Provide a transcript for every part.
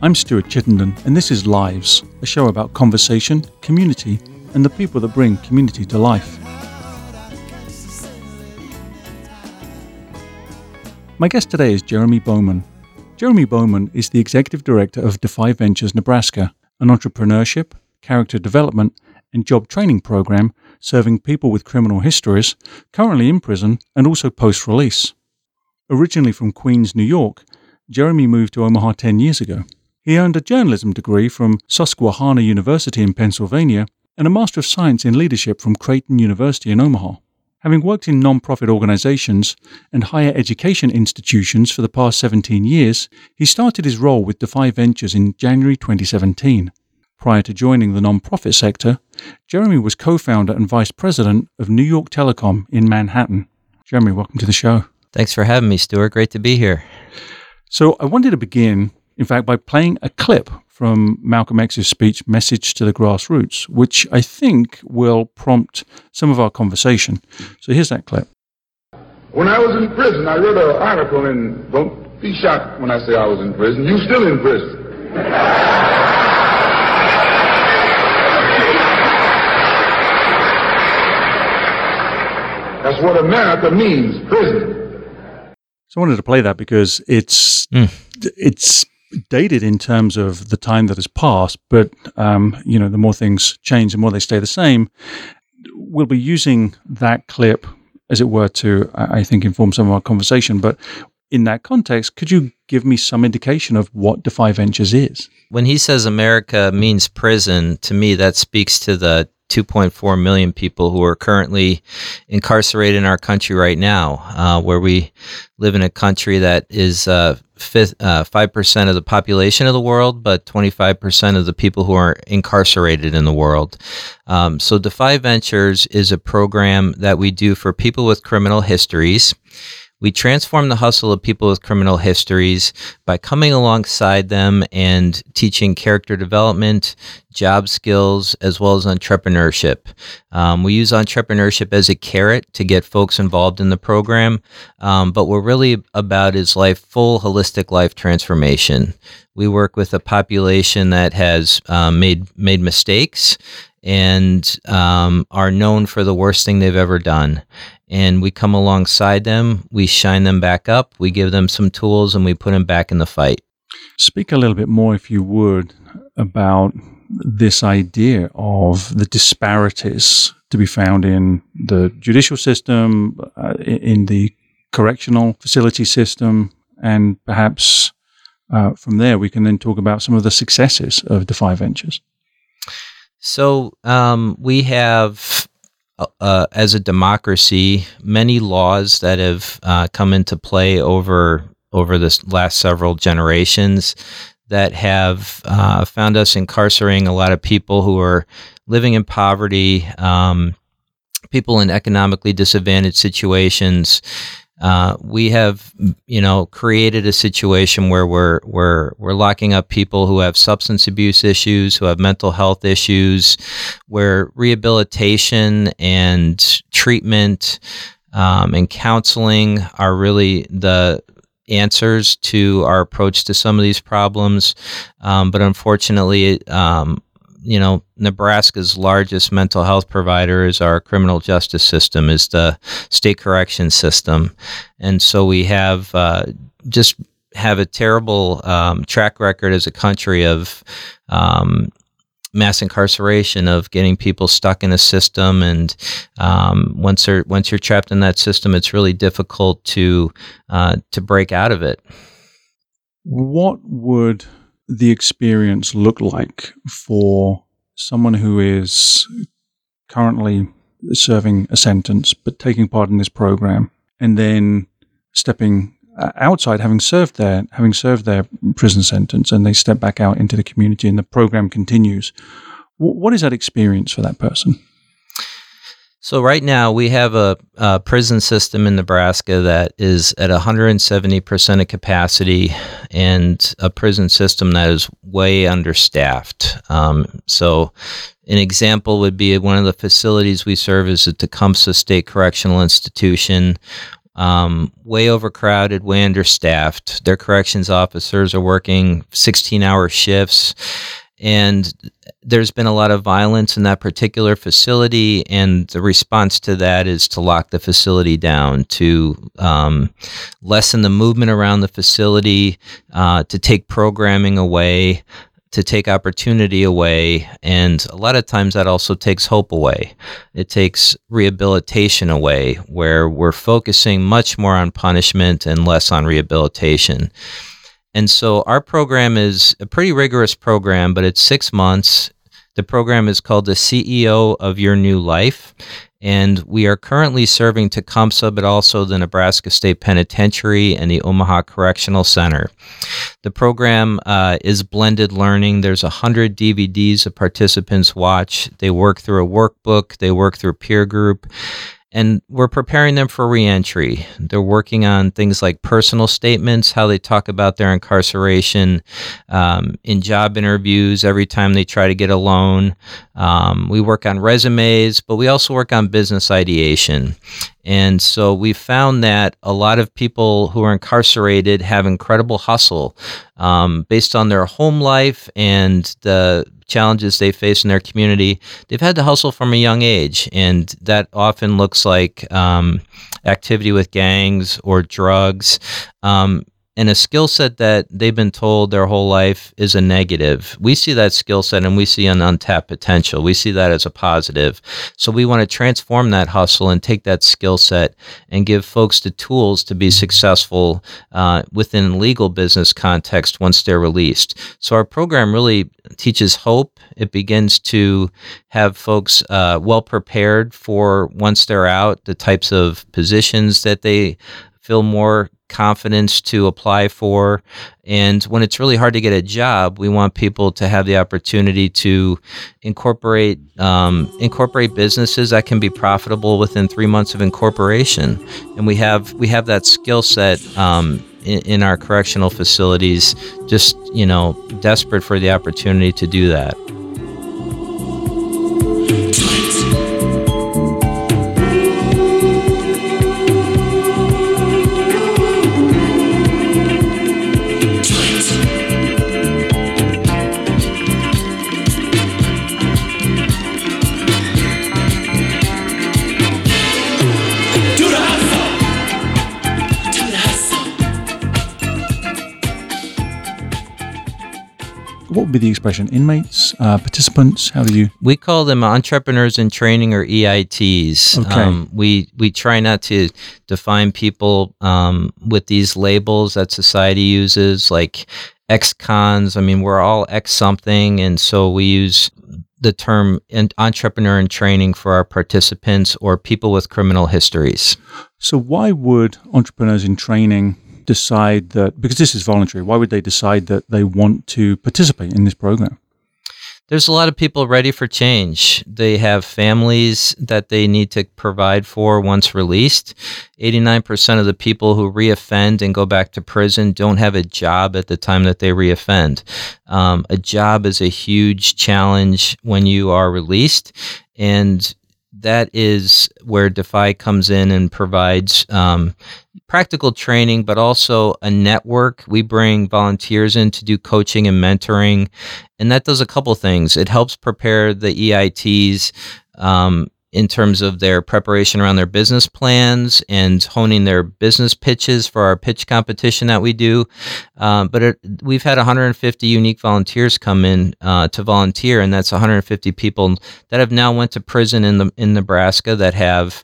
I'm Stuart Chittenden, and this is Lives, a show about conversation, community, and the people that bring community to life. My guest today is Jeremy Bowman. Jeremy Bowman is the executive director of Defy Ventures Nebraska, an entrepreneurship, character development, and job training program serving people with criminal histories currently in prison and also post release. Originally from Queens, New York, Jeremy moved to Omaha 10 years ago. He earned a journalism degree from Susquehanna University in Pennsylvania and a Master of Science in Leadership from Creighton University in Omaha. Having worked in non-profit organizations and higher education institutions for the past 17 years, he started his role with Defy Ventures in January 2017. Prior to joining the non-profit sector, Jeremy was co-founder and vice president of New York Telecom in Manhattan. Jeremy, welcome to the show. Thanks for having me, Stuart. Great to be here. So I wanted to begin, in fact, by playing a clip from Malcolm X's speech, Message to the Grassroots, which I think will prompt some of our conversation. So here's that clip. When I was in prison, I read an article, and don't be shocked when I say I was in prison. You still in prison. That's what America means, prison. So I wanted to play that because it's mm. it's dated in terms of the time that has passed, but um, you know, the more things change, the more they stay the same. We'll be using that clip, as it were, to I think inform some of our conversation. But in that context, could you give me some indication of what Defy Ventures is? When he says America means prison, to me that speaks to the 2.4 million people who are currently incarcerated in our country right now, uh, where we live in a country that is uh, fifth, uh, 5% of the population of the world, but 25% of the people who are incarcerated in the world. Um, so, Defy Ventures is a program that we do for people with criminal histories. We transform the hustle of people with criminal histories by coming alongside them and teaching character development, job skills, as well as entrepreneurship. Um, we use entrepreneurship as a carrot to get folks involved in the program, um, but we're really about is life full holistic life transformation. We work with a population that has um, made made mistakes and um, are known for the worst thing they've ever done and we come alongside them, we shine them back up, we give them some tools, and we put them back in the fight. Speak a little bit more, if you would, about this idea of the disparities to be found in the judicial system, uh, in the correctional facility system, and perhaps uh, from there we can then talk about some of the successes of Defy Ventures. So um, we have uh, as a democracy, many laws that have uh, come into play over over this last several generations that have uh, found us incarcerating a lot of people who are living in poverty, um, people in economically disadvantaged situations, uh, we have, you know, created a situation where we're we're we're locking up people who have substance abuse issues, who have mental health issues, where rehabilitation and treatment um, and counseling are really the answers to our approach to some of these problems. Um, but unfortunately, um, you know, Nebraska's largest mental health provider is our criminal justice system, is the state correction system, and so we have uh, just have a terrible um, track record as a country of um, mass incarceration of getting people stuck in a system. And um, once they're once you're trapped in that system it's really difficult to uh, to break out of it. What would the experience look like for someone who is currently serving a sentence but taking part in this program and then stepping uh, outside having served their having served their prison sentence and they step back out into the community and the program continues. What is that experience for that person so right now we have a, a, prison system in Nebraska that is at 170% of capacity, and a prison system that is way understaffed. Um, so an example would be one of the facilities we serve is the Tecumseh State Correctional Institution. um, way overcrowded, way understaffed. Their corrections officers are working 16 hour shifts. And there's been a lot of violence in that particular facility, and the response to that is to lock the facility down, to um, lessen the movement around the facility, uh, to take programming away to take opportunity away. And a lot of times that also takes hope away. It takes rehabilitation away, where we're focusing much more on punishment and less on rehabilitation. And so our program is a pretty rigorous program, but it's six months. The program is called the CEO of Your New Life. And we are currently serving Tecumseh, but also the Nebraska State Penitentiary and the Omaha Correctional Center. The program uh, is blended learning. There's 100 DVDs of participants watch. They work through a workbook, they work through peer group and we're preparing them for reentry. They're working on things like personal statements, how they talk about their incarceration, um, in job interviews every time they try to get a loan. Um, we work on resumes, but we also work on business ideation. And so we found that a lot of people who are incarcerated have incredible hustle um, based on their home life and the challenges they face in their community. They've had to hustle from a young age, and that often looks like um, activity with gangs or drugs. Um, and a skill set that they've been told their whole life is a negative. We see that skill set and we see an untapped potential. We see that as a positive. So we want to transform that hustle and take that skill set and give folks the tools to be successful uh, within legal business context once they're released. So our program really teaches hope. It begins to have folks uh, well prepared for once they're out, the types of positions that they feel more confidence to apply for. And when it's really hard to get a job, we want people to have the opportunity to incorporate um, incorporate businesses that can be profitable within three months of incorporation. And we have we have that skill set. Um, in, in our correctional facilities, just you know, desperate for the opportunity to do that. What would be the expression? Inmates, uh, participants? How do you? We call them entrepreneurs in training or EITs. Okay. Um, we we try not to define people um, with these labels that society uses, like ex-cons. I mean, we're all ex something, and so we use the term entrepreneur in training for our participants or people with criminal histories. So, why would entrepreneurs in training decide that because this is voluntary why would they decide that they want to participate in this program there's a lot of people ready for change. They have families that they need to provide for once released. 89% of the people who reoffend and go back to prison don't have a job at the time that they reoffend. Um, a job is a huge challenge when you are released. And that is where Defy comes in and provides um, practical training, but also a network. We bring volunteers in to do coaching and mentoring, and that does a couple things. It helps prepare the EITs um, in terms of their preparation around their business plans and honing their business pitches for our pitch competition that we do. Um, but it, we've had 150 unique volunteers come in uh, to volunteer, and that's 150 people that have now went to prison in the in Nebraska that have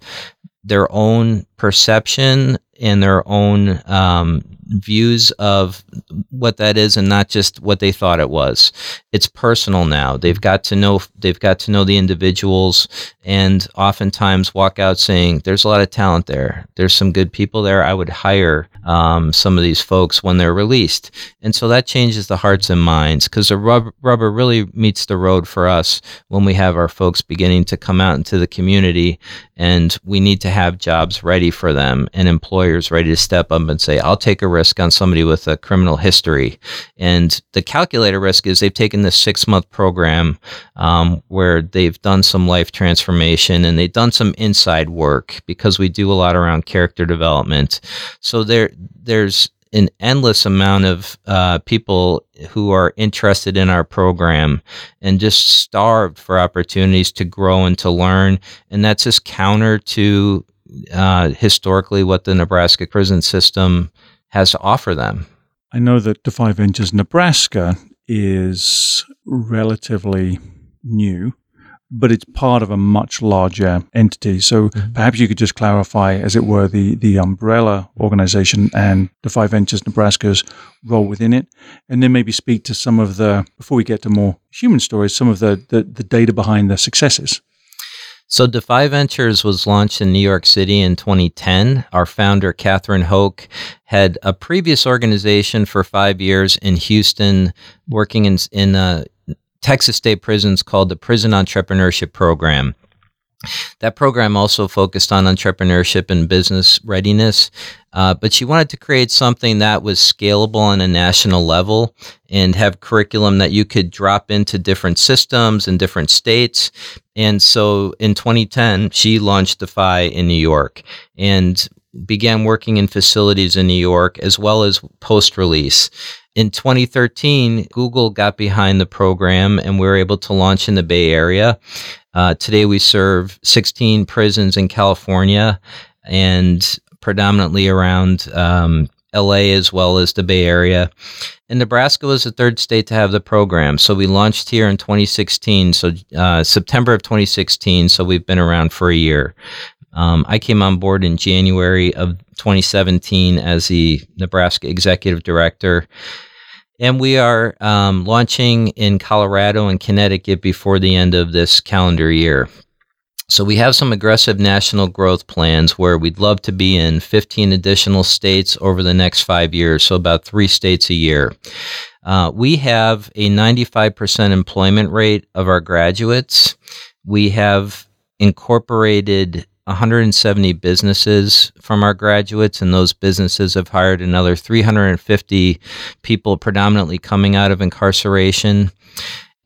their own perception and their own um, views of what that is and not just what they thought it was. It's personal now. They've got to know they've got to know the individuals and oftentimes walk out saying there's a lot of talent there. There's some good people there. I would hire um, some of these folks when they're released. And so that changes the hearts and minds because the rubber, rubber really meets the road for us when we have our folks beginning to come out into the community and we need to have jobs ready for them and employers ready to step up and say i'll take a risk risk on somebody with a criminal history. And the calculator risk is they've taken this six month program um, where they've done some life transformation and they've done some inside work because we do a lot around character development. So there, there's an endless amount of uh, people who are interested in our program and just starved for opportunities to grow and to learn. And that's just counter to uh, historically what the Nebraska prison system has to offer them. I know that Defy Ventures Nebraska is relatively new but it's part of a much larger entity. So mm-hmm. perhaps you could just clarify, as it were, the, the umbrella organization and Defy Ventures Nebraska's role within it, and then maybe speak to some of the, before we get to more human stories, some of the, the, the data behind the successes. So, Defy Ventures was launched in New York City in 2010. Our founder, Catherine Hoke, had a previous organization for five years in Houston, working in, in uh, Texas State Prisons called the Prison Entrepreneurship Program. That program also focused on entrepreneurship and business readiness, uh, but she wanted to create something that was scalable on a national level and have curriculum that you could drop into different systems in different states. And so in 2010, she launched Defy in New York and began working in facilities in New York as well as post release. In 2013, Google got behind the program and we were able to launch in the Bay Area. Uh, today, we serve 16 prisons in California and predominantly around um, LA as well as the Bay Area. And Nebraska was the third state to have the program. So we launched here in 2016, so uh, September of 2016. So we've been around for a year. Um, I came on board in January of 2017 as the Nebraska executive director. And we are um, launching in Colorado and Connecticut before the end of this calendar year. So we have some aggressive national growth plans where we'd love to be in 15 additional states over the next five years, so about three states a year. Uh, we have a 95% employment rate of our graduates. We have incorporated 170 businesses from our graduates, and those businesses have hired another 350 people, predominantly coming out of incarceration.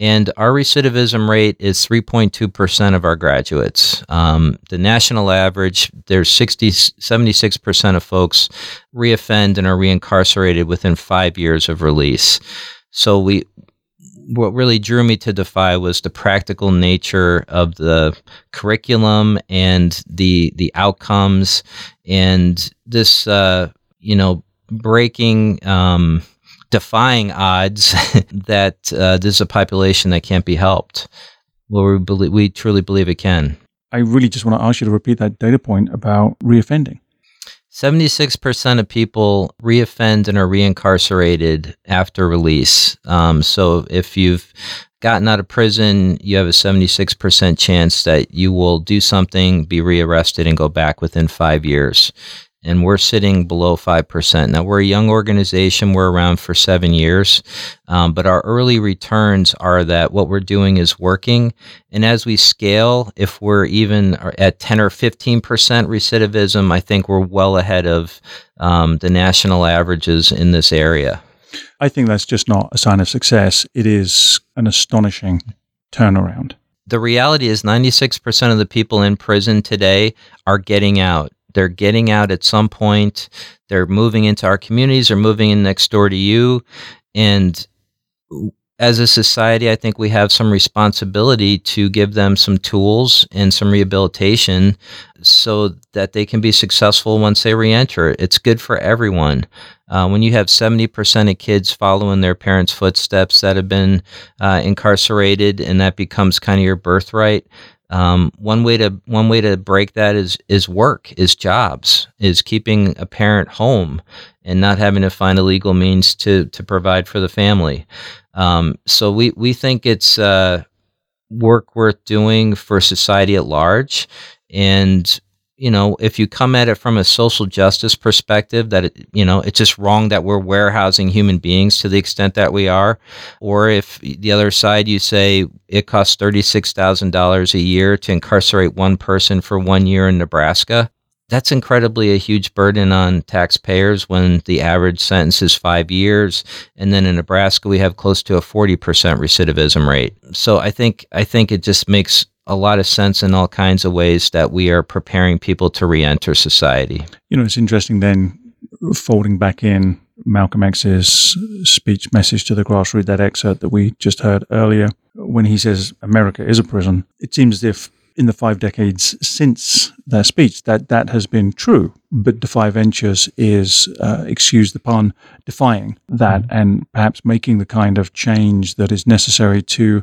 And our recidivism rate is 3.2% of our graduates. Um, the national average, there's 60, 76% of folks reoffend and are reincarcerated within five years of release. So we, what really drew me to Defy was the practical nature of the curriculum and the the outcomes and this uh, you know breaking um, defying odds that uh, this is a population that can't be helped. Well, we believe we truly believe it can. I really just want to ask you to repeat that data point about reoffending. 76% of people reoffend and are reincarcerated after release. Um, so if you've gotten out of prison, you have a 76% chance that you will do something, be rearrested, and go back within five years and we're sitting below 5%. Now, we're a young organization, we're around for seven years, um, but our early returns are that what we're doing is working. And as we scale, if we're even at 10 or 15% recidivism, I think we're well ahead of um, the national averages in this area. I think that's just not a sign of success. It is an astonishing turnaround. The reality is 96% of the people in prison today are getting out they're getting out at some point. They're moving into our communities. They're moving in next door to you. And as a society, I think we have some responsibility to give them some tools and some rehabilitation so that they can be successful once they reenter. It's good for everyone. Uh, when you have 70% of kids following their parents' footsteps that have been uh, incarcerated and that becomes kind of your birthright, um, one way to one way to break that is is work, is jobs, is keeping a parent home and not having to find a legal means to to provide for the family. Um, so we we think it's uh, work worth doing for society at large, and you know, if you come at it from a social justice perspective, that it, you know, it's just wrong that we're warehousing human beings to the extent that we are, or if the other side you say it costs thirty six thousand dollars a year to incarcerate one person for one year in Nebraska, that's incredibly a huge burden on taxpayers when the average sentence is five years, and then in Nebraska we have close to a forty percent recidivism rate. So I think I think it just makes a lot of sense in all kinds of ways that we are preparing people to re-enter society. You know, it's interesting then folding back in Malcolm X's speech message to the grassroots, that excerpt that we just heard earlier, when he says America is a prison. It seems as if in the five decades since that speech that that has been true. But Defy Ventures is, uh, excuse the pun, defying that and perhaps making the kind of change that is necessary to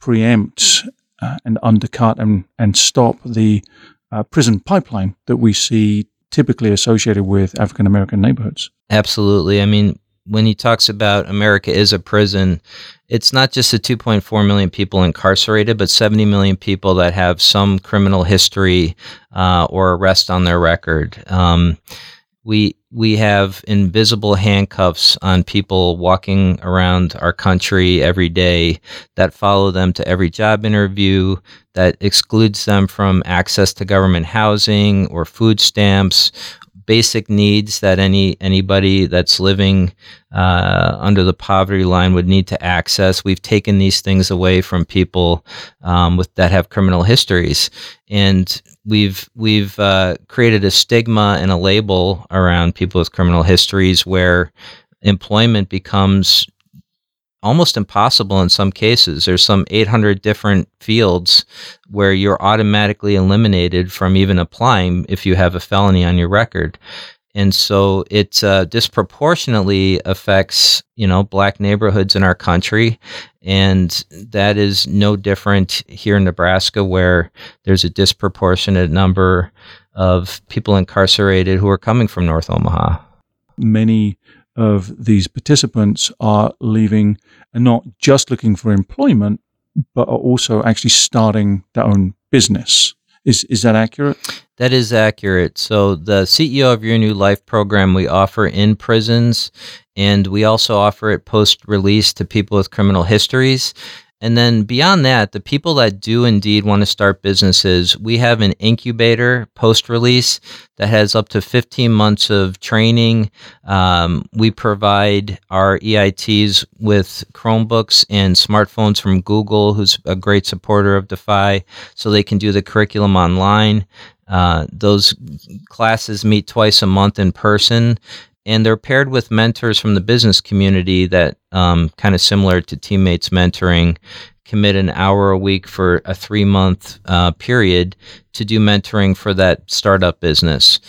preempt uh, and undercut and, and stop the uh, prison pipeline that we see typically associated with African American neighborhoods. Absolutely. I mean, when he talks about America is a prison, it's not just the 2.4 million people incarcerated, but 70 million people that have some criminal history uh, or arrest on their record. Um, we we have invisible handcuffs on people walking around our country every day that follow them to every job interview that excludes them from access to government housing or food stamps basic needs that any anybody that's living uh, under the poverty line would need to access. We've taken these things away from people um, with that have criminal histories, and we've we've uh, created a stigma and a label around people with criminal histories where employment becomes almost impossible in some cases. There's some 800 different fields where you're automatically eliminated from even applying if you have a felony on your record. And so it uh, disproportionately affects, you know, black neighborhoods in our country. And that is no different here in Nebraska, where there's a disproportionate number of people incarcerated who are coming from North Omaha. Many of these participants are leaving and not just looking for employment, but are also actually starting their own business. Is is that accurate? That is accurate. So the CEO of Your New Life program we offer in prisons, and we also offer it post release to people with criminal histories. And then beyond that, the people that do indeed want to start businesses, we have an incubator post release that has up to 15 months of training. Um, we provide our EITs with Chromebooks and smartphones from Google, who's a great supporter of Defy, so they can do the curriculum online. Uh, those classes meet twice a month in person and they're paired with mentors from the business community that um, kind of similar to teammates mentoring commit an hour a week for a three month uh, period to do mentoring for that startup business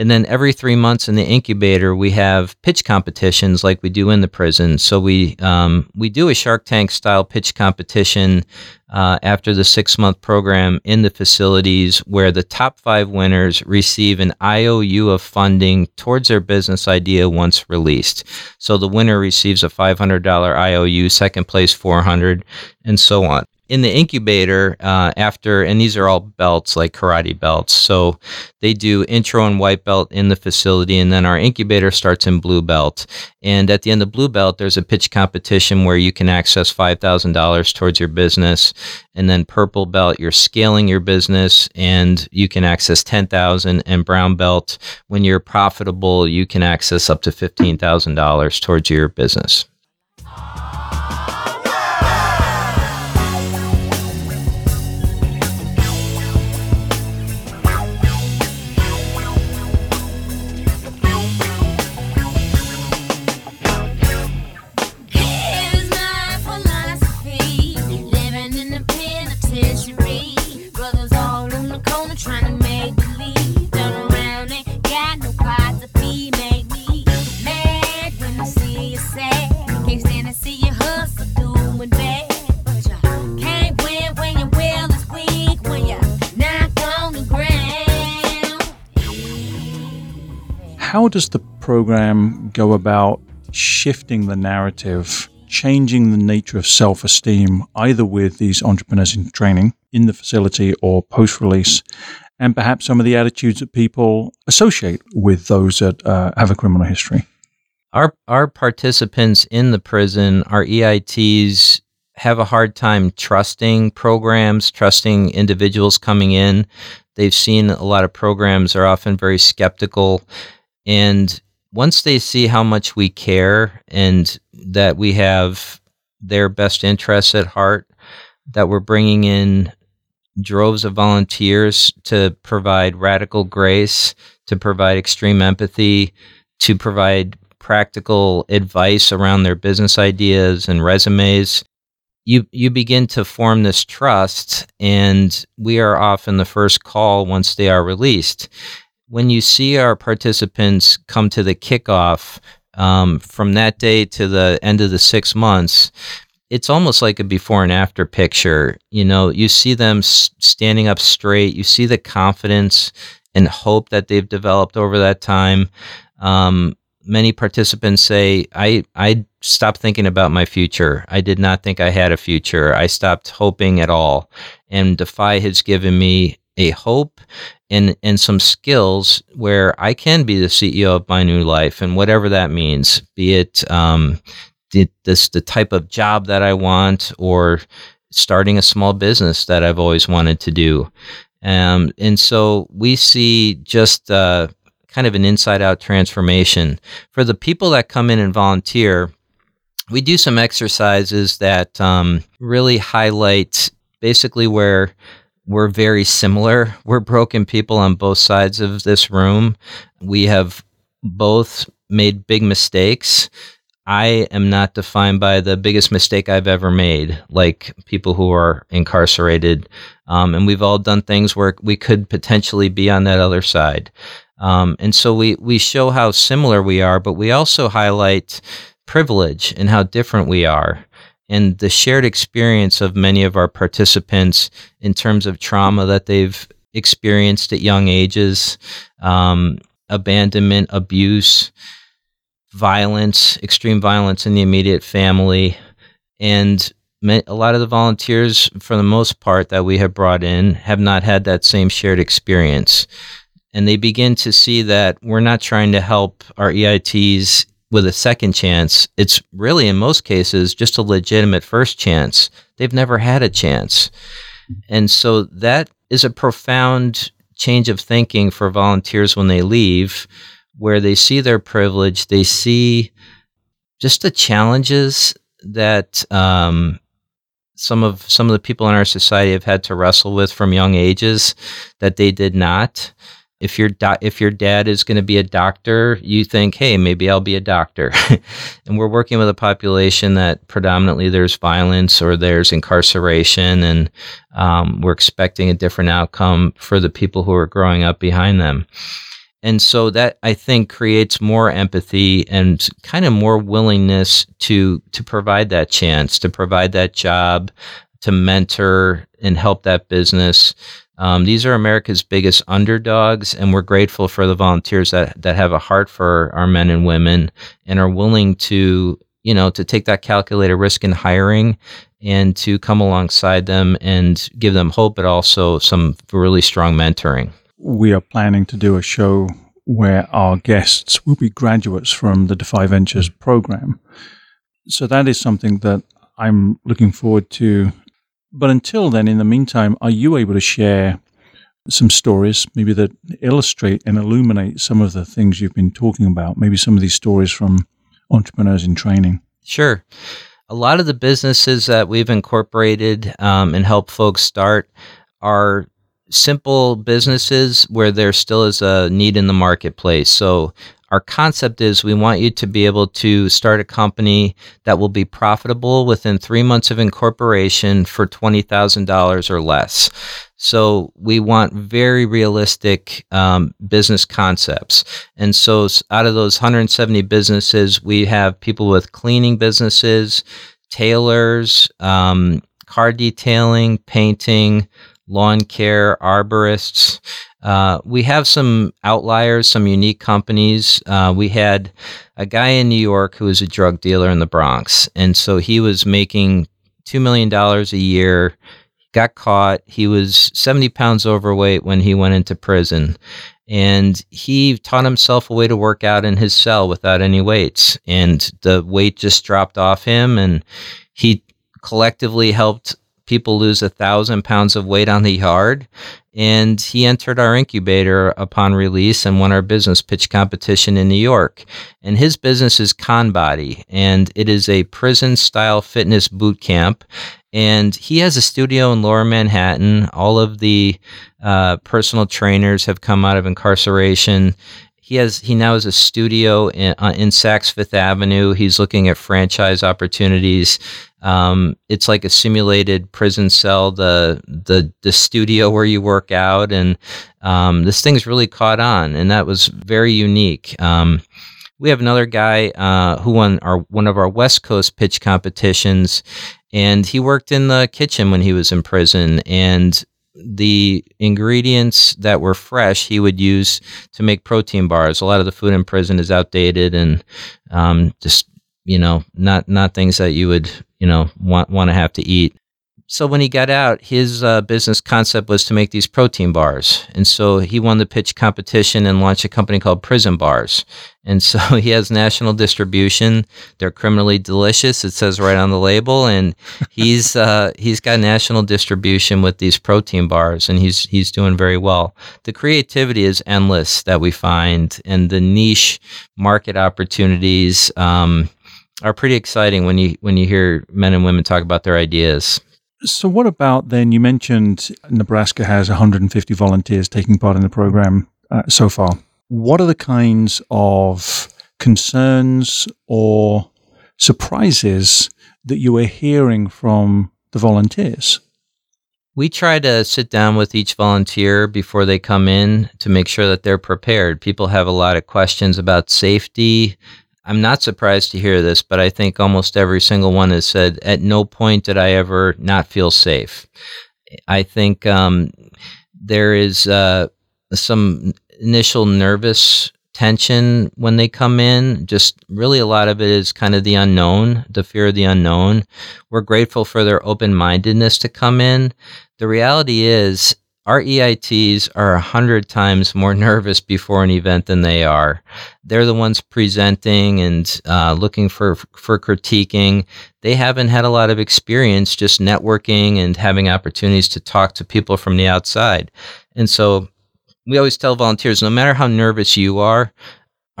and then every three months in the incubator, we have pitch competitions like we do in the prison. So we um, we do a Shark Tank style pitch competition uh, after the six month program in the facilities, where the top five winners receive an IOU of funding towards their business idea once released. So the winner receives a $500 IOU, second place 400, and so on in the incubator uh, after and these are all belts like karate belts. So they do intro and white belt in the facility and then our incubator starts in blue belt. And at the end of blue belt there's a pitch competition where you can access $5000 towards your business and then purple belt you're scaling your business and you can access 10000 and brown belt. When you're profitable you can access up to $15000 towards your business how does the program go about shifting the narrative, changing the nature of self esteem, either with these entrepreneurs in training in the facility or post release, and perhaps some of the attitudes that people associate with those that uh, have a criminal history? Our, our participants in the prison, our EITs, have a hard time trusting programs, trusting individuals coming in. They've seen a lot of programs are often very skeptical. And once they see how much we care and that we have their best interests at heart, that we're bringing in droves of volunteers to provide radical grace, to provide extreme empathy, to provide practical advice around their business ideas and resumes you you begin to form this trust and we are often the first call once they are released when you see our participants come to the kickoff um, from that day to the end of the six months it's almost like a before and after picture you know you see them s- standing up straight you see the confidence and hope that they've developed over that time um, many participants say, I, I stopped thinking about my future. I did not think I had a future. I stopped hoping at all. And Defy has given me a hope and, and some skills where I can be the CEO of my new life and whatever that means, be it um, the, this, the type of job that I want or starting a small business that I've always wanted to do. Um, and so we see just uh, kind of an inside out transformation. For the people that come in and volunteer, we do some exercises that um, really highlight basically where we're very similar. We're broken people on both sides of this room. We have both made big mistakes. I am not defined by the biggest mistake I've ever made, like people who are incarcerated. Um, and we've all done things where we could potentially be on that other side. Um, and so we, we show how similar we are, but we also highlight privilege and how different we are and the shared experience of many of our participants in terms of trauma that they've experienced at young ages, um, abandonment, abuse, violence, extreme violence in the immediate family. And a lot of the volunteers, for the most part, that we have brought in have not had that same shared experience and they begin to see that we're not trying to help our EITs with a second chance. It's really, in most cases, just a legitimate first chance. They've never had a chance. And so that is a profound change of thinking for volunteers when they leave, where they see their privilege, they see just the challenges that um, some of some of the people in our society have had to wrestle with from young ages that they did not if your do- if your dad is going to be a doctor, you think, hey, maybe I'll be a doctor. and we're working with a population that predominantly there's violence or there's incarceration, and um, we're expecting a different outcome for the people who are growing up behind them. And so that I think creates more empathy and kind of more willingness to to provide that chance, to provide that job, to mentor and help that business um, these are America's biggest underdogs, and we're grateful for the volunteers that, that have a heart for our men and women and are willing to, you know, to take that calculated risk in hiring and to come alongside them and give them hope, but also some really strong mentoring. We are planning to do a show where our guests will be graduates from the Defy Ventures program. So that is something that I'm looking forward to but until then, in the meantime, are you able to share some stories, maybe that illustrate and illuminate some of the things you've been talking about? Maybe some of these stories from entrepreneurs in training. Sure. A lot of the businesses that we've incorporated um, and help folks start are simple businesses where there still is a need in the marketplace. So our concept is we want you to be able to start a company that will be profitable within three months of incorporation for $20,000 or less. So we want very realistic um, business concepts. And so out of those 170 businesses, we have people with cleaning businesses, tailors, um, car detailing, painting, lawn care, arborists. Uh, we have some outliers, some unique companies. Uh, we had a guy in New York who was a drug dealer in the Bronx, and so he was making two million dollars a year. Got caught. He was seventy pounds overweight when he went into prison, and he taught himself a way to work out in his cell without any weights, and the weight just dropped off him, and he collectively helped people lose a thousand pounds of weight on the yard. And he entered our incubator upon release and won our business pitch competition in New York. And his business is Conbody, and it is a prison style fitness boot camp. And he has a studio in Lower Manhattan. All of the uh, personal trainers have come out of incarceration he has he now has a studio in, uh, in Saks Fifth Avenue. He's looking at franchise opportunities. Um, it's like a simulated prison cell, the the the studio where you work out, and um, this thing's really caught on, and that was very unique. Um, we have another guy uh, who won our one of our West Coast pitch competitions, and he worked in the kitchen when he was in prison, and the ingredients that were fresh he would use to make protein bars. A lot of the food in prison is outdated and um, just you know not not things that you would you know want want to have to eat. So when he got out, his uh, business concept was to make these protein bars, and so he won the pitch competition and launched a company called Prison Bars. And so he has national distribution. They're criminally delicious. It says right on the label, and he's uh, he's got national distribution with these protein bars, and he's he's doing very well. The creativity is endless that we find, and the niche market opportunities. Um, are pretty exciting when you when you hear men and women talk about their ideas. So, what about then? You mentioned Nebraska has 150 volunteers taking part in the program uh, so far. What are the kinds of concerns or surprises that you are hearing from the volunteers? We try to sit down with each volunteer before they come in to make sure that they're prepared. People have a lot of questions about safety, I'm not surprised to hear this, but I think almost every single one has said, at no point did I ever not feel safe. I think um, there is uh, some initial nervous tension when they come in. Just really a lot of it is kind of the unknown, the fear of the unknown. We're grateful for their open mindedness to come in. The reality is, our EITs are a hundred times more nervous before an event than they are. They're the ones presenting and uh, looking for for critiquing. They haven't had a lot of experience just networking and having opportunities to talk to people from the outside. And so we always tell volunteers, no matter how nervous you are,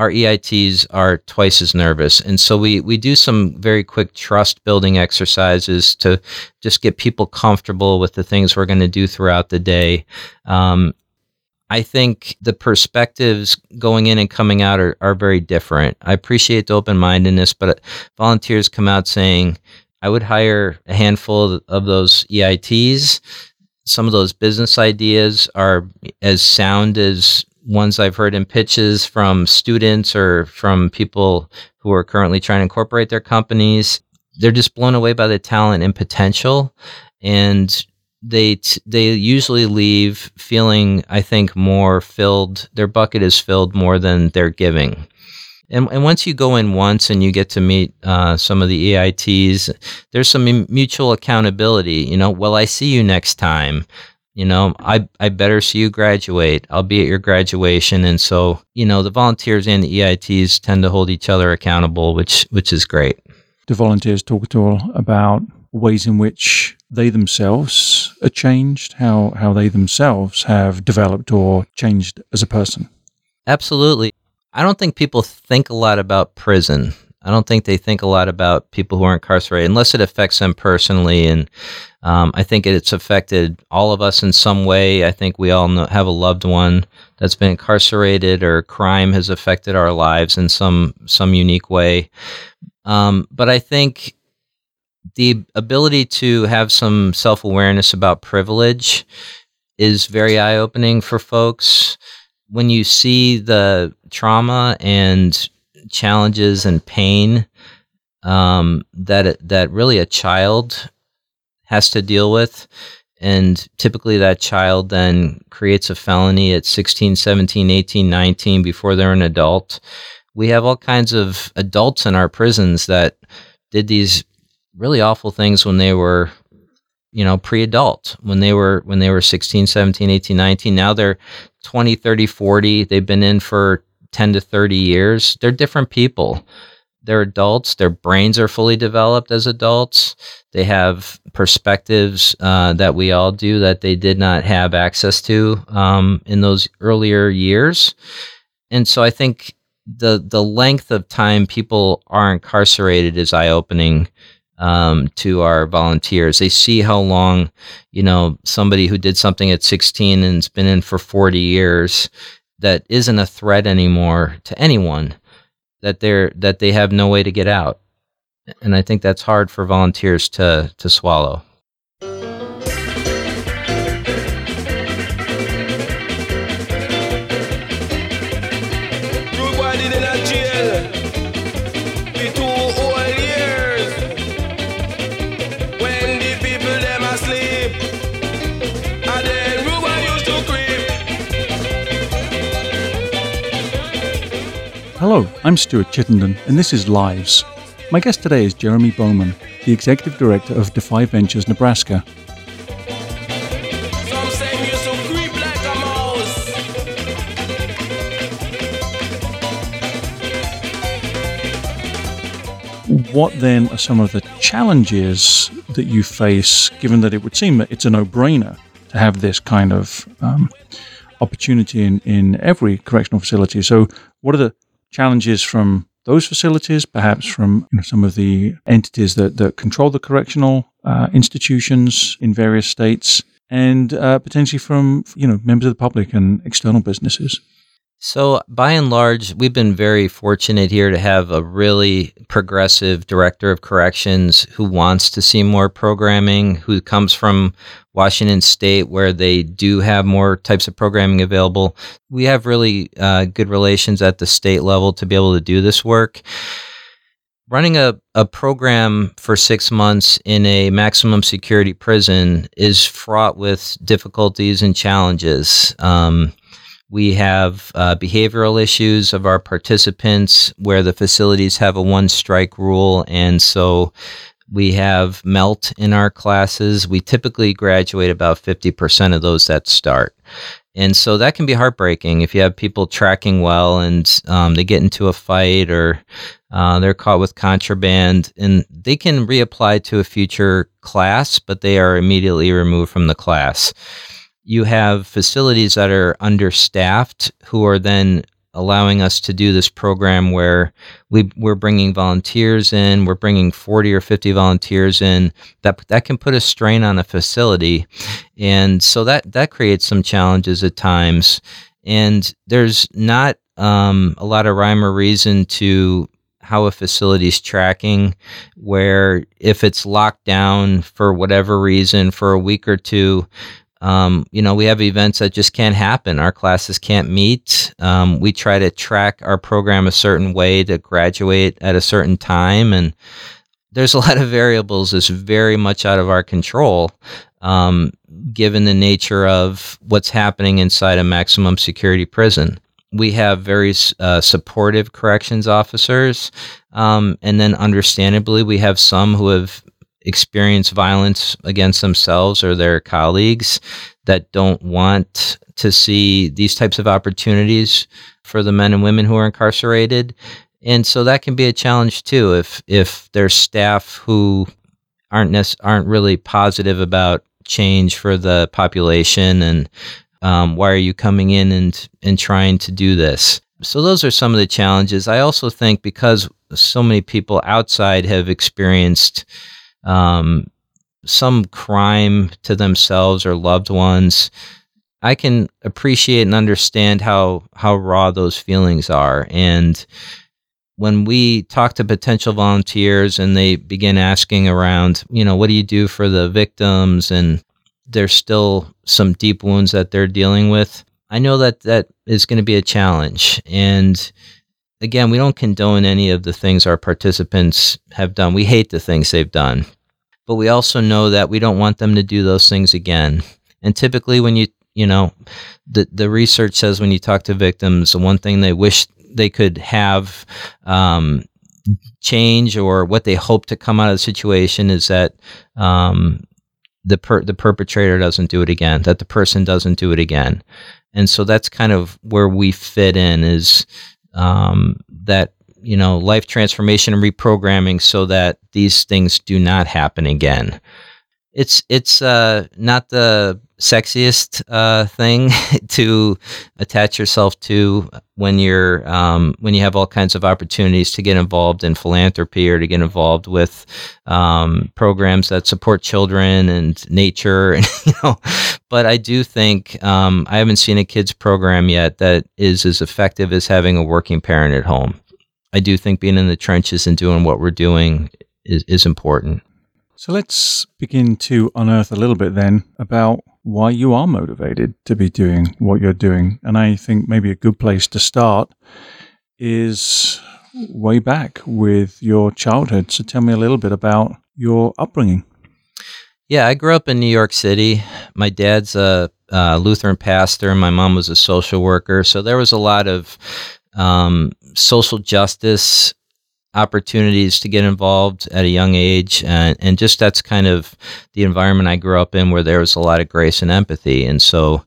our EITs are twice as nervous. And so we, we do some very quick trust building exercises to just get people comfortable with the things we're going to do throughout the day. Um, I think the perspectives going in and coming out are, are very different. I appreciate the open mindedness, but volunteers come out saying, I would hire a handful of those EITs. Some of those business ideas are as sound as ones I've heard in pitches from students or from people who are currently trying to incorporate their companies. They're just blown away by the talent and potential, and they t- they usually leave feeling, I think, more filled. Their bucket is filled more than they're giving. And, and once you go in once and you get to meet uh, some of the EITs, there's some mutual accountability. You know, well, I see you next time you know i i better see you graduate. I'll be at your graduation. And so you know the volunteers and the eits tend to hold each other accountable which which is great. Do volunteers talk at all about ways in which they themselves are changed? How how they themselves have developed or changed as a person? Absolutely. I don't think people think a lot about prison I don't think they think a lot about people who are incarcerated unless it affects them personally. And um, I think it's affected all of us in some way. I think we all know, have a loved one that's been incarcerated or crime has affected our lives in some some unique way. Um, but I think the ability to have some self awareness about privilege is very eye opening for folks. When you see the trauma and challenges and pain um, that that really a child has to deal with. And typically that child then creates a felony at 16 17 18 19 before they're an adult. We have all kinds of adults in our prisons that did these really awful things when they were you know pre-adult when they were when they were 16 17 18 19 now they're 20 30 40 they've been in for 10 to 30 years, they're different people. they're adults. Their brains are fully developed as adults. They have perspectives uh, that we all do that they did not have access to um, in those earlier years. And so I think the the length of time people are incarcerated is eye opening um, to our volunteers. They see how long, you know, somebody who did something at 16 and has been in for 40 years that isn't a threat anymore to anyone that they're that they have no way to get out. And i think that's hard for volunteers to to swallow Hello, I'm Stuart Chittenden, and this is Lives. My guest today is Jeremy Bowman, the Executive Director of Defy Ventures Nebraska. What then are some of the challenges that you face, given that it would seem that it's a no brainer to have this kind of um, opportunity in, in every correctional facility? So, what are the challenges from those facilities, perhaps from you know, some of the entities that, that control the correctional uh, institutions in various states, and uh, potentially from you know members of the public and external businesses. So, by and large, we've been very fortunate here to have a really progressive director of corrections who wants to see more programming, who comes from Washington State, where they do have more types of programming available. We have really uh, good relations at the state level to be able to do this work. Running a, a program for six months in a maximum security prison is fraught with difficulties and challenges. Um, we have uh, behavioral issues of our participants where the facilities have a one strike rule. And so we have MELT in our classes. We typically graduate about 50% of those that start. And so that can be heartbreaking if you have people tracking well and um, they get into a fight or uh, they're caught with contraband and they can reapply to a future class, but they are immediately removed from the class you have facilities that are understaffed who are then allowing us to do this program where we we're bringing volunteers in we're bringing 40 or 50 volunteers in that that can put a strain on a facility. And so that that creates some challenges at times. And there's not um, a lot of rhyme or reason to how a facility is tracking where if it's locked down for whatever reason for a week or two um, you know, we have events that just can't happen. Our classes can't meet. Um, we try to track our program a certain way to graduate at a certain time. And there's a lot of variables that's very much out of our control, um, given the nature of what's happening inside a maximum security prison. We have very uh, supportive corrections officers. Um, and then, understandably, we have some who have experience violence against themselves or their colleagues that don't want to see these types of opportunities for the men and women who are incarcerated. And so that can be a challenge too if if there's staff who aren't nec- aren't really positive about change for the population and um, why are you coming in and and trying to do this so those are some of the challenges i also think because so many people outside have experienced um, some crime to themselves or loved ones, I can appreciate and understand how how raw those feelings are. And when we talk to potential volunteers and they begin asking around, you know, what do you do for the victims and there's still some deep wounds that they're dealing with. I know that that is going to be a challenge and again, we don't condone any of the things our participants have done. We hate the things they've done. But we also know that we don't want them to do those things again. And typically when you you know, the the research says when you talk to victims, the one thing they wish they could have um, change or what they hope to come out of the situation is that um, the per- the perpetrator doesn't do it again, that the person doesn't do it again, and so that's kind of where we fit in is um, that you know life transformation and reprogramming so that these things do not happen again. It's it's uh, not the sexiest uh, thing to attach yourself to when you're um, when you have all kinds of opportunities to get involved in philanthropy or to get involved with um, programs that support children and nature and you know but I do think um, I haven't seen a kids program yet that is as effective as having a working parent at home. I do think being in the trenches and doing what we're doing is, is important. So let's begin to unearth a little bit then about why you are motivated to be doing what you're doing. And I think maybe a good place to start is way back with your childhood. So tell me a little bit about your upbringing. Yeah, I grew up in New York City. My dad's a, a Lutheran pastor, and my mom was a social worker. So there was a lot of um, social justice opportunities to get involved at a young age and, and just that's kind of the environment i grew up in where there was a lot of grace and empathy and so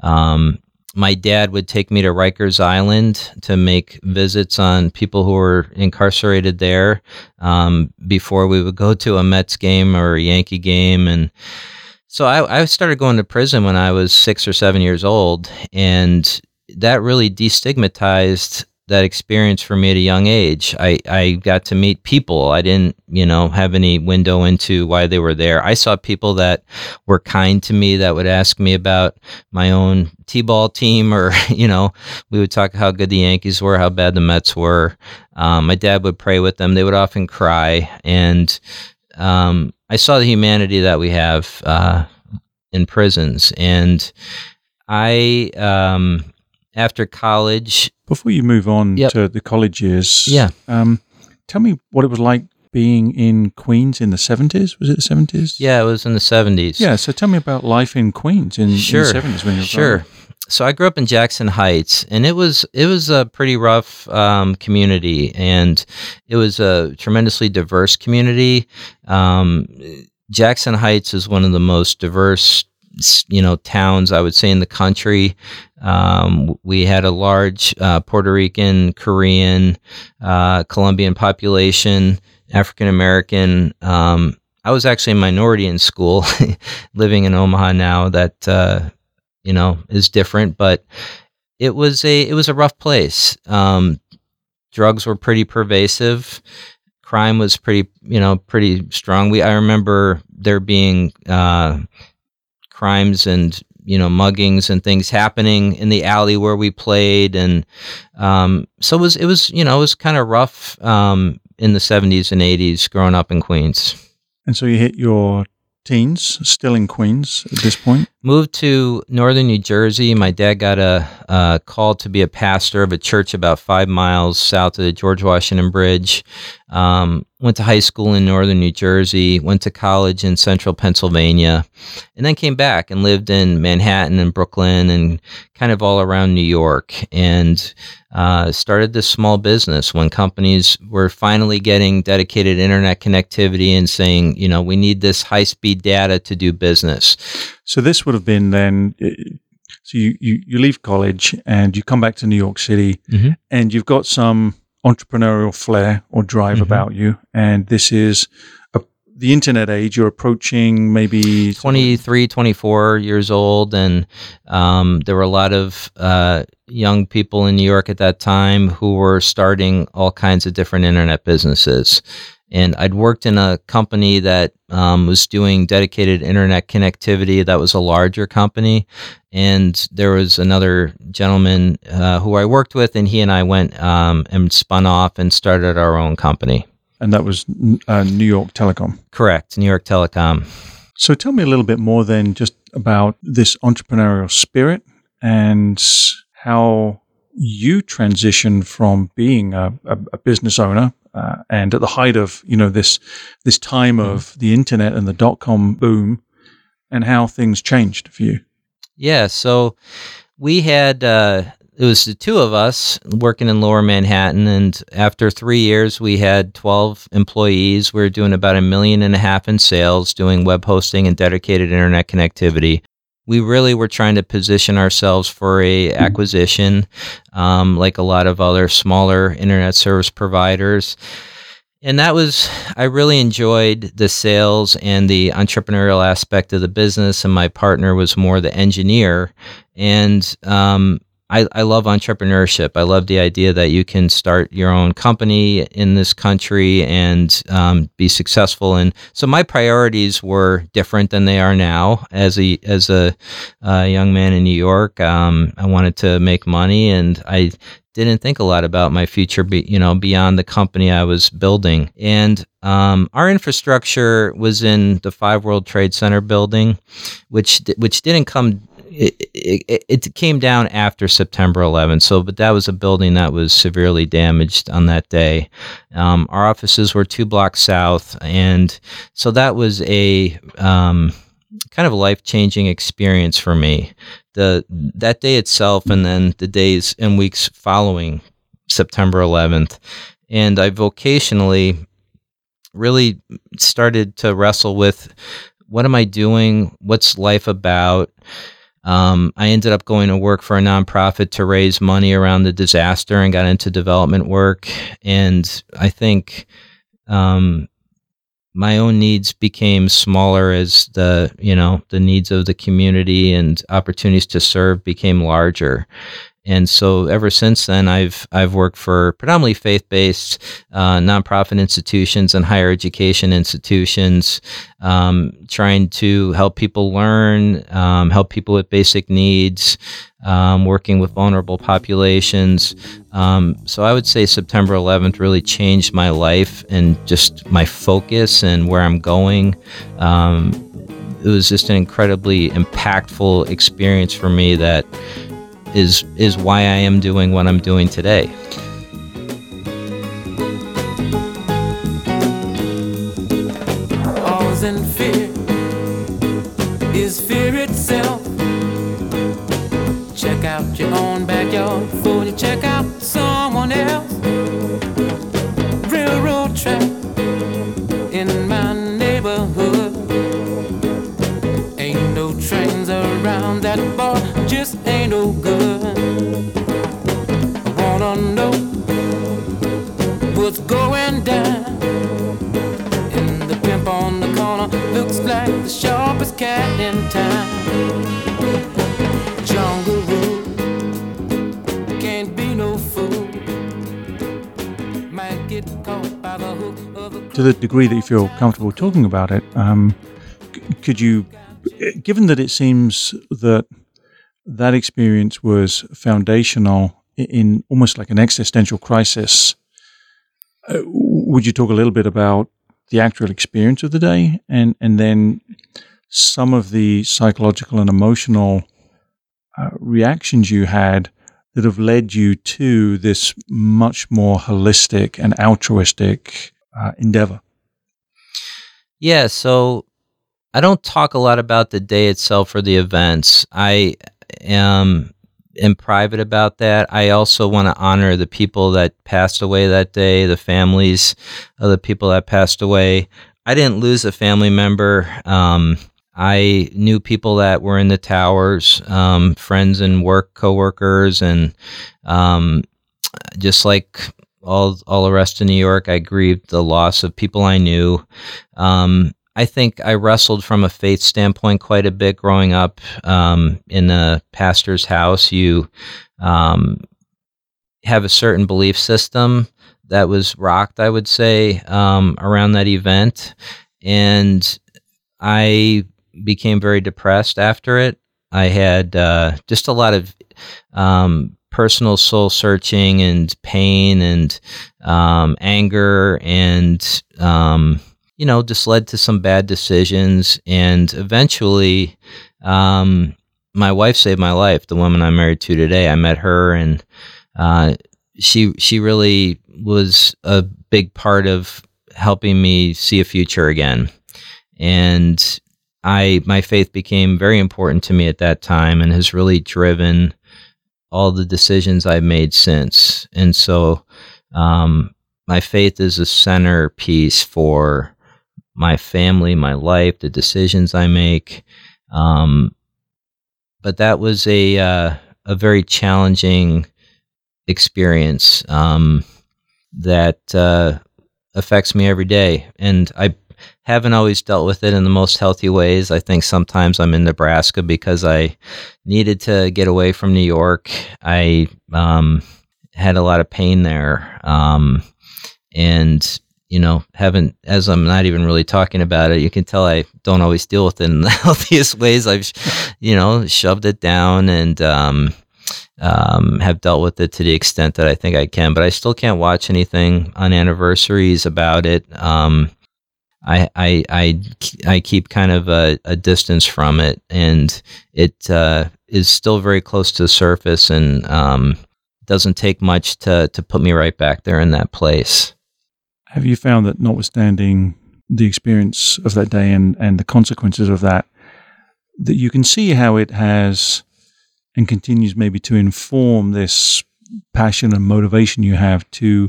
um, my dad would take me to Rikers Island to make visits on people who were incarcerated there um, before we would go to a Mets game or a Yankee game. And so I, I started going to prison when I was six or seven years old. And that really destigmatized that experience for me at a young age. I, I got to meet people. I didn't, you know, have any window into why they were there. I saw people that were kind to me that would ask me about my own T-ball team or, you know, we would talk how good the Yankees were, how bad the Mets were. Um, my dad would pray with them. They would often cry. And um, I saw the humanity that we have uh, in prisons. And I, um, after college, before you move on yep. to the college years, yeah, um, tell me what it was like being in Queens in the seventies. Was it the seventies? Yeah, it was in the seventies. Yeah, so tell me about life in Queens in, sure. in the seventies when you were sure. So I grew up in Jackson Heights, and it was it was a pretty rough um, community, and it was a tremendously diverse community. Um, Jackson Heights is one of the most diverse you know towns I would say in the country. Um, we had a large uh, Puerto Rican, Korean, uh, Colombian population, African American. Um, I was actually a minority in school, living in Omaha now. That uh, you know is different, but it was a it was a rough place. Um, drugs were pretty pervasive. Crime was pretty you know pretty strong. We I remember there being uh, crimes and you know muggings and things happening in the alley where we played and um, so it was it was you know it was kind of rough um, in the 70s and 80s growing up in queens and so you hit your teens still in queens at this point moved to northern New Jersey. My dad got a, a, call to be a pastor of a church about five miles south of the George Washington Bridge. Um, went to high school in northern New Jersey, went to college in central Pennsylvania, and then came back and lived in Manhattan and Brooklyn and kind of all around New York. And uh, started this small business when companies were finally getting dedicated internet connectivity and saying, you know, we need this high speed data to do business. So this would have been then. Uh, so you, you, you leave college and you come back to New York City, mm-hmm. and you've got some entrepreneurial flair or drive mm-hmm. about you, and this is a, the internet age. You're approaching maybe 23, 24 years old, and um, there were a lot of uh, young people in New York at that time who were starting all kinds of different internet businesses and I'd worked in a company that um, was doing dedicated internet connectivity. That was a larger company, and there was another gentleman uh, who I worked with, and he and I went um, and spun off and started our own company. And that was uh, New York Telecom. Correct, New York Telecom. So tell me a little bit more then, just about this entrepreneurial spirit and how you transitioned from being a, a, a business owner uh, and at the height of you know this this time mm. of the internet and the dot com boom, and how things changed for you. Yeah, so we had uh, it was the two of us working in Lower Manhattan, and after three years, we had twelve employees. We were doing about a million and a half in sales, doing web hosting and dedicated internet connectivity. We really were trying to position ourselves for a acquisition, um, like a lot of other smaller internet service providers. And that was, I really enjoyed the sales and the entrepreneurial aspect of the business. And my partner was more the engineer. And um, I, I love entrepreneurship. I love the idea that you can start your own company in this country and um, be successful. And so my priorities were different than they are now. As a as a uh, young man in New York, um, I wanted to make money, and I didn't think a lot about my future, be, you know, beyond the company I was building. And um, our infrastructure was in the Five World Trade Center building, which which didn't come it, it, it, came down after September 11th. So, but that was a building that was severely damaged on that day. Um, our offices were two blocks south, and so that was a um, kind of life changing experience for me. The that day itself, and then the days and weeks following September 11th, and I vocationally really started to wrestle with what am I doing? What's life about? Um, I ended up going to work for a nonprofit to raise money around the disaster and got into development work. And I think um, my own needs became smaller as the you know the needs of the community and opportunities to serve became larger and so ever since then, I've I've worked for predominantly faith-based uh, nonprofit institutions and higher education institutions, um, trying to help people learn, um, help people with basic needs, um, working with vulnerable populations. Um, so I would say September 11th really changed my life and just my focus and where I'm going um, it was just an incredibly impactful experience for me that is is why I am doing what I'm doing today. To the degree that you feel comfortable talking about it, um, could you, given that it seems that that experience was foundational in almost like an existential crisis uh, would you talk a little bit about the actual experience of the day and, and then some of the psychological and emotional uh, reactions you had that have led you to this much more holistic and altruistic uh, endeavor? Yeah, so I don't talk a lot about the day itself or the events. I am in private about that. I also want to honor the people that passed away that day, the families of the people that passed away. I didn't lose a family member. Um, I knew people that were in the towers, um, friends and work coworkers, and um, just like all all the rest of New York, I grieved the loss of people I knew. Um, I think I wrestled from a faith standpoint quite a bit growing up um, in a pastor's house. You um, have a certain belief system that was rocked, I would say, um, around that event. And I became very depressed after it. I had uh, just a lot of um, personal soul searching and pain and um, anger and um, you know, just led to some bad decisions. And eventually, um, my wife saved my life. The woman I'm married to today, I met her, and uh, she she really was a big part of helping me see a future again. And I my faith became very important to me at that time, and has really driven all the decisions I've made since. And so, um, my faith is a centerpiece for my family, my life, the decisions I make. Um, but that was a uh, a very challenging experience um, that uh, affects me every day, and I haven't always dealt with it in the most healthy ways. I think sometimes I'm in Nebraska because I needed to get away from New York. I um, had a lot of pain there, um, and you know, haven't as I'm not even really talking about it. You can tell I don't always deal with it in the healthiest ways. I've, you know, shoved it down and um, um, have dealt with it to the extent that I think I can. But I still can't watch anything on anniversaries about it. Um, I, I, I, I keep kind of a, a distance from it, and it uh, is still very close to the surface, and um, doesn't take much to to put me right back there in that place. Have you found that, notwithstanding the experience of that day and, and the consequences of that, that you can see how it has and continues maybe to inform this passion and motivation you have to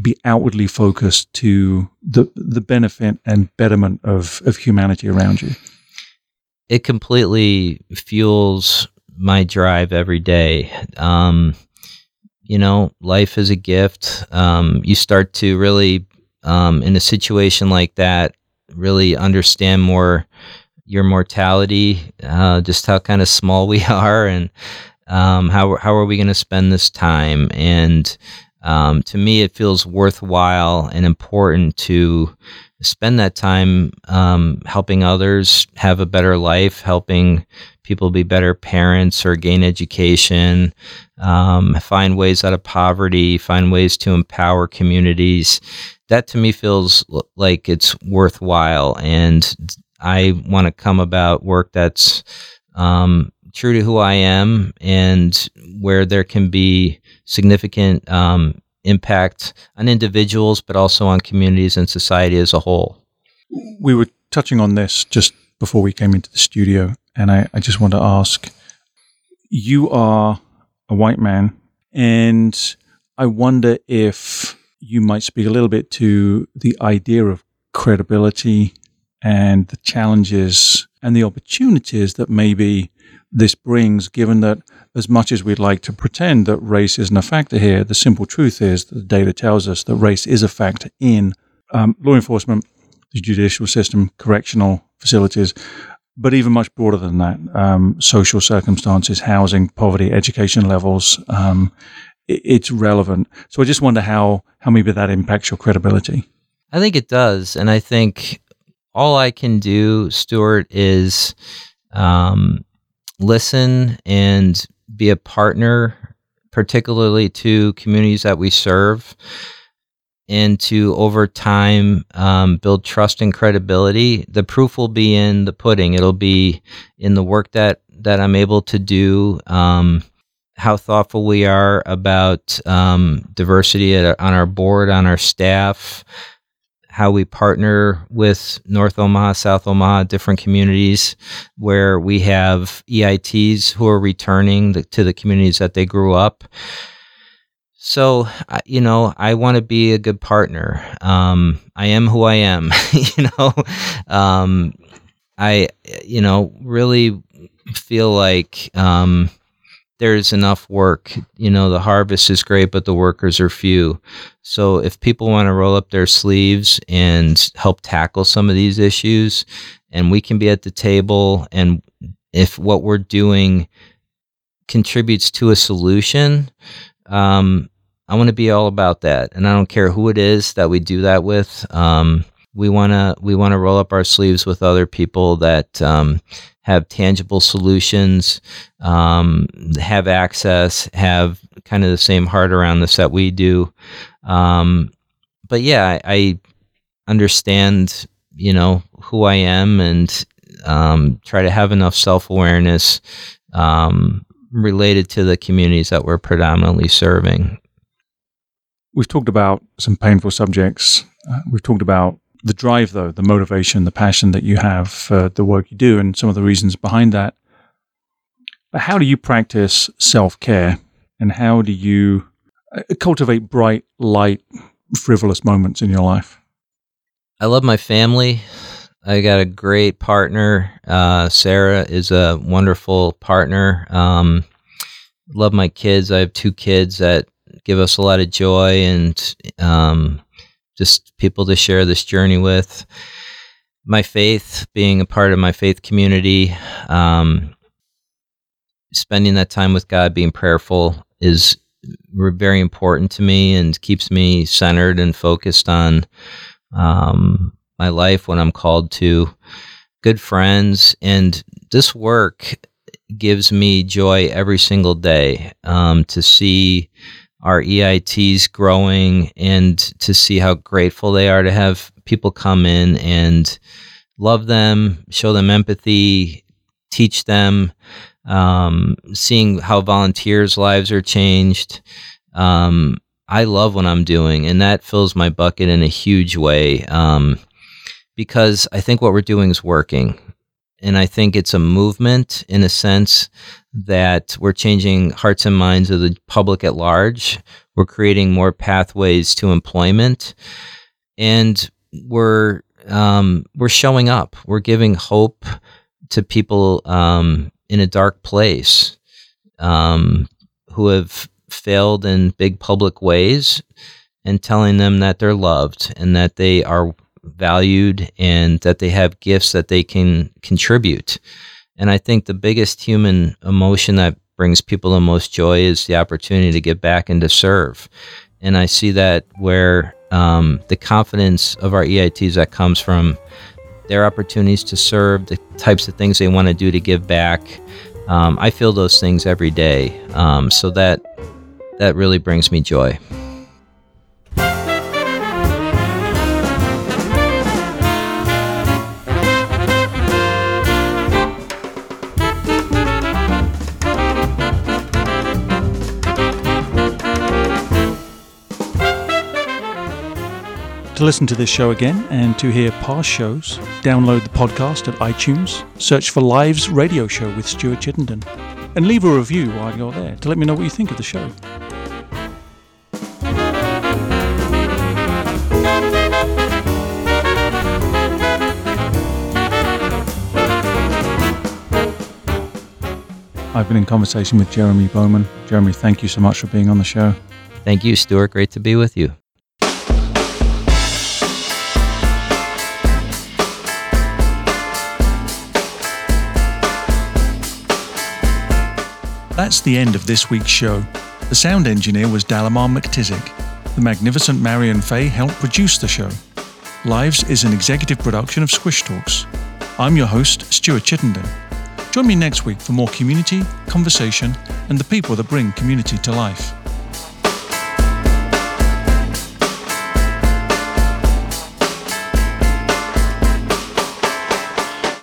be outwardly focused to the the benefit and betterment of, of humanity around you? It completely fuels my drive every day. Um, you know, life is a gift. Um, you start to really, um, in a situation like that, really understand more your mortality, uh, just how kind of small we are, and um, how how are we going to spend this time? And um, to me, it feels worthwhile and important to spend that time um, helping others have a better life, helping people be better parents or gain education, um, find ways out of poverty, find ways to empower communities. That to me feels like it's worthwhile. And I want to come about work that's um, true to who I am and where there can be significant um, impact on individuals, but also on communities and society as a whole. We were touching on this just before we came into the studio, and I, I just want to ask you are a white man, and I wonder if you might speak a little bit to the idea of credibility and the challenges and the opportunities that maybe this brings, given that as much as we'd like to pretend that race isn't a factor here, the simple truth is that the data tells us that race is a factor in um, law enforcement, the judicial system, correctional facilities, but even much broader than that um, social circumstances, housing, poverty, education levels. Um, it, it's relevant. So I just wonder how, how maybe that impacts your credibility. I think it does. And I think all I can do, Stuart, is um, listen and be a partner, particularly to communities that we serve, and to over time um, build trust and credibility. The proof will be in the pudding. It'll be in the work that that I'm able to do. Um, how thoughtful we are about um, diversity at, on our board, on our staff, how we partner with North Omaha, South Omaha, different communities where we have EITs who are returning the, to the communities that they grew up. So, you know, I want to be a good partner. Um, I am who I am, you know. Um, I, you know, really feel like um, there's enough work. You know, the harvest is great, but the workers are few. So if people want to roll up their sleeves and help tackle some of these issues, and we can be at the table, and if what we're doing contributes to a solution, um, I want to be all about that. And I don't care who it is that we do that with. Um, we want to we want to roll up our sleeves with other people that um, have tangible solutions, um, have access, have kind of the same heart around this that we do. Um, but yeah, I, I, understand, you know, who I am and um, try to have enough self awareness um, related to the communities that we're predominantly serving. We've talked about some painful subjects. Uh, we've talked about the drive, though, the motivation, the passion that you have for the work you do, and some of the reasons behind that. But how do you practice self care, and how do you uh, cultivate bright, light, frivolous moments in your life? I love my family. I got a great partner. Uh, Sarah is a wonderful partner. Um, love my kids. I have two kids that give us a lot of joy and um, just people to share this journey with. My faith, being a part of my faith community, um, spending that time with God, being prayerful is very important to me and keeps me centered and focused on um, my life when I'm called to. Good friends, and this work gives me joy every single day um, to see our EITs growing and to see how grateful they are to have people come in and love them, show them empathy, teach them, um, seeing how volunteers' lives are changed. Um, I love what I'm doing, and that fills my bucket in a huge way um, because I think what we're doing is working. And I think it's a movement in a sense that we're changing hearts and minds of the public at large. We're creating more pathways to employment, and we're um, we're showing up. We're giving hope to people um, in a dark place um, who have failed in big public ways, and telling them that they're loved and that they are valued and that they have gifts that they can contribute. And I think the biggest human emotion that brings people the most joy is the opportunity to get back and to serve. And I see that where um, the confidence of our EITs that comes from their opportunities to serve, the types of things they want to do to give back. Um, I feel those things every day. Um, so that that really brings me joy. To listen to this show again and to hear past shows, download the podcast at iTunes, search for Lives Radio Show with Stuart Chittenden, and leave a review while you're there to let me know what you think of the show. I've been in conversation with Jeremy Bowman. Jeremy, thank you so much for being on the show. Thank you, Stuart. Great to be with you. That's the end of this week's show. The sound engineer was Dalamar McTizick. The magnificent Marion Fay helped produce the show. Lives is an executive production of Squish Talks. I'm your host, Stuart Chittenden. Join me next week for more community, conversation, and the people that bring community to life.